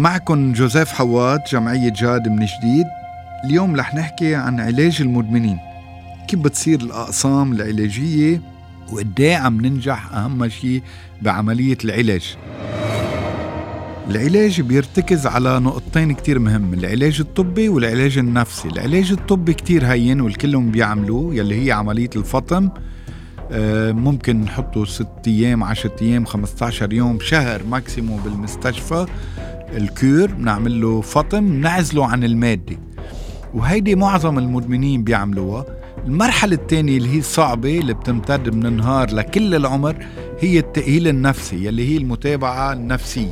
معكم جوزيف حواد جمعية جاد من جديد. اليوم رح نحكي عن علاج المدمنين. كيف بتصير الأقسام العلاجية وقديه عم ننجح أهم شيء بعملية العلاج؟ العلاج بيرتكز على نقطتين كتير مهم العلاج الطبي والعلاج النفسي. العلاج الطبي كتير هين والكلهم بيعملوه يلي هي عملية الفطم آه، ممكن نحطه ست أيام 10 أيام 15 يوم شهر ماكسيموم بالمستشفى. الكور بنعمل له فطم نعزله عن المادة. وهيدي معظم المدمنين بيعملوها. المرحلة الثانية اللي هي صعبة اللي بتمتد من النهار لكل العمر هي التأهيل النفسي يلي هي المتابعة النفسية.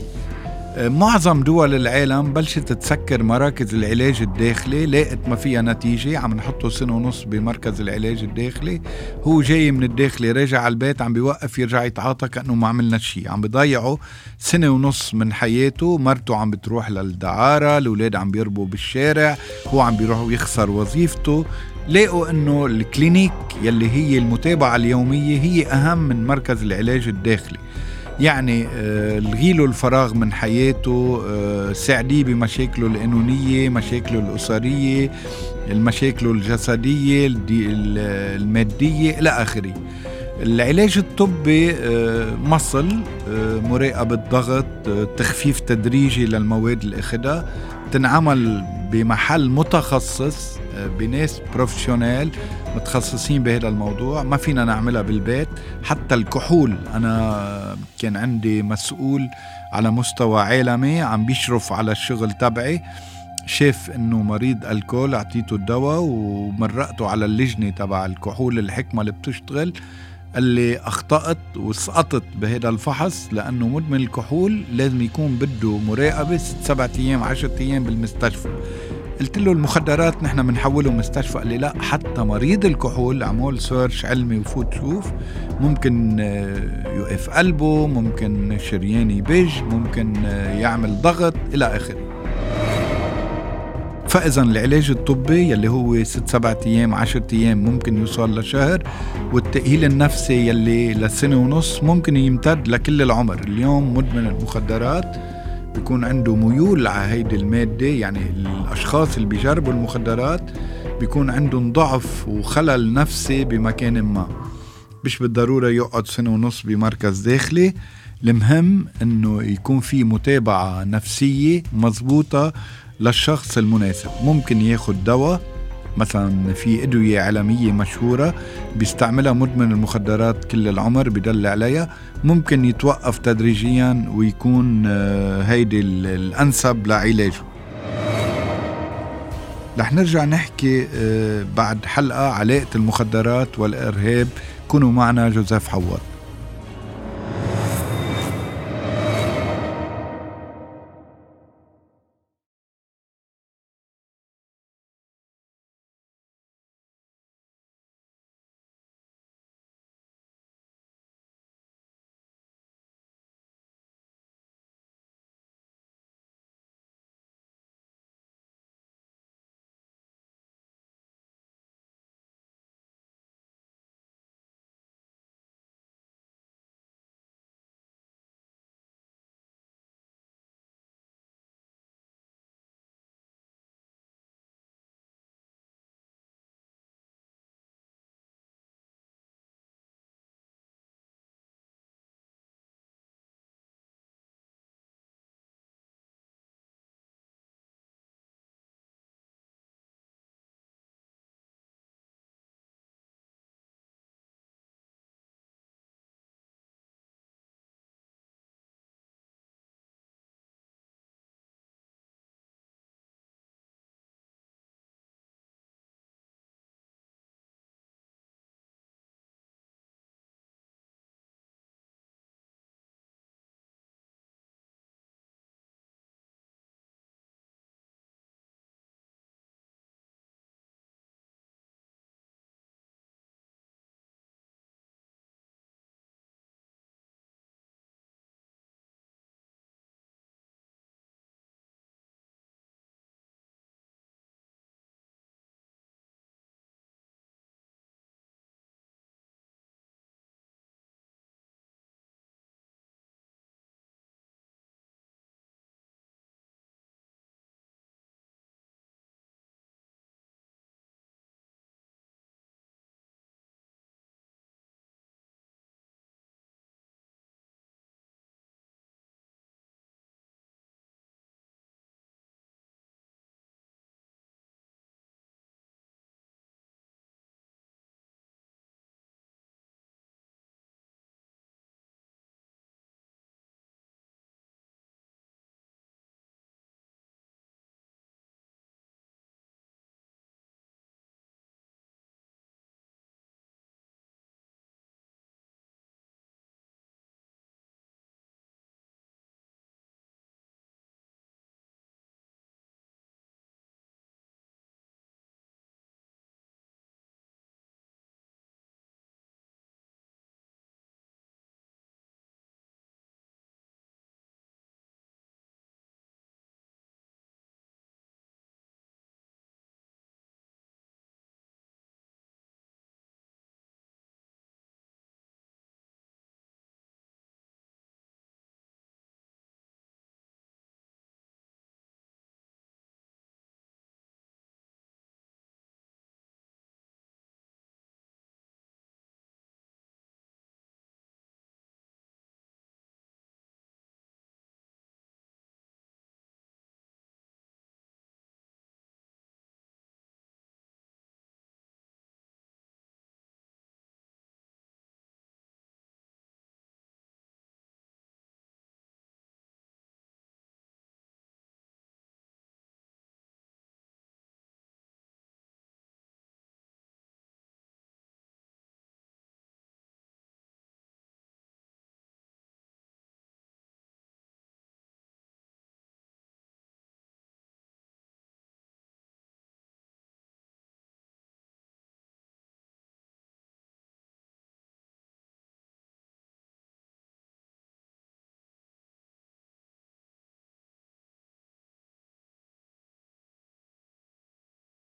معظم دول العالم بلشت تسكر مراكز العلاج الداخلي لقت ما فيها نتيجة عم نحطه سنة ونص بمركز العلاج الداخلي. هو جاي من الداخلي راجع على البيت عم بيوقف يرجع يتعاطى كأنه ما عملنا شيء. عم بضيعه سنة ونص من حياته مرته عم بتروح للدعارة الأولاد عم بيربوا بالشارع هو عم بيروح ويخسر وظيفته. لقوا إنه الكلينيك يلي هي المتابعة اليومية هي أهم من مركز العلاج الداخلي. يعني آه، الغيله الفراغ من حياته آه، ساعديه بمشاكله القانونية مشاكله الأسرية المشاكل الجسدية المادية إلى آخره. العلاج الطبي آه، مصل مراقبة ضغط تخفيف تدريجي للمواد اللي تنعمل بمحل متخصص بناس professional متخصصين بهذا الموضوع. ما فينا نعملها بالبيت. حتى الكحول أنا كان عندي مسؤول على مستوى عالمي عم بيشرف على الشغل تبعي. شاف إنه مريض ألكول أعطيته الدواء ومرقته على اللجنة تبع الكحول الحكمة اللي بتشتغل. قال لي أخطأت وسقطت بهذا الفحص لأنه مدمن الكحول لازم يكون بده مراقبة ست سبعة أيام عشرة أيام بالمستشفى. قلت له المخدرات نحن بنحوله مستشفى. قال لي لا حتى مريض الكحول عمول search علمي وفوت شوف. ممكن آه، يوقف قلبه ممكن شريان يبج ممكن آه، يعمل ضغط إلى آخره. فاذا العلاج الطبي يلي هو ست سبعة أيام عشرة أيام ممكن يوصل لشهر. والتأهيل النفسي يلي لسنة ونص ممكن يمتد لكل العمر. اليوم مدمن المخدرات. بيكون عنده ميول على هيدي المادة يعني الأشخاص اللي بيجربوا المخدرات بيكون عندهم ضعف وخلل نفسي بمكان ما. مش بالضرورة يقعد سنة ونص بمركز داخلي المهم إنه يكون في متابعة نفسية مضبوطة للشخص المناسب. ممكن ياخد دواء مثلا في أدوية عالميه مشهورة بيستعملها مدمن المخدرات كل العمر بدل عليها. ممكن يتوقف تدريجيا ويكون آه، هيدي الأنسب لعلاجه. رح نرجع نحكي آه، بعد حلقة علاقة المخدرات والإرهاب. كونوا معنا جوزيف حواد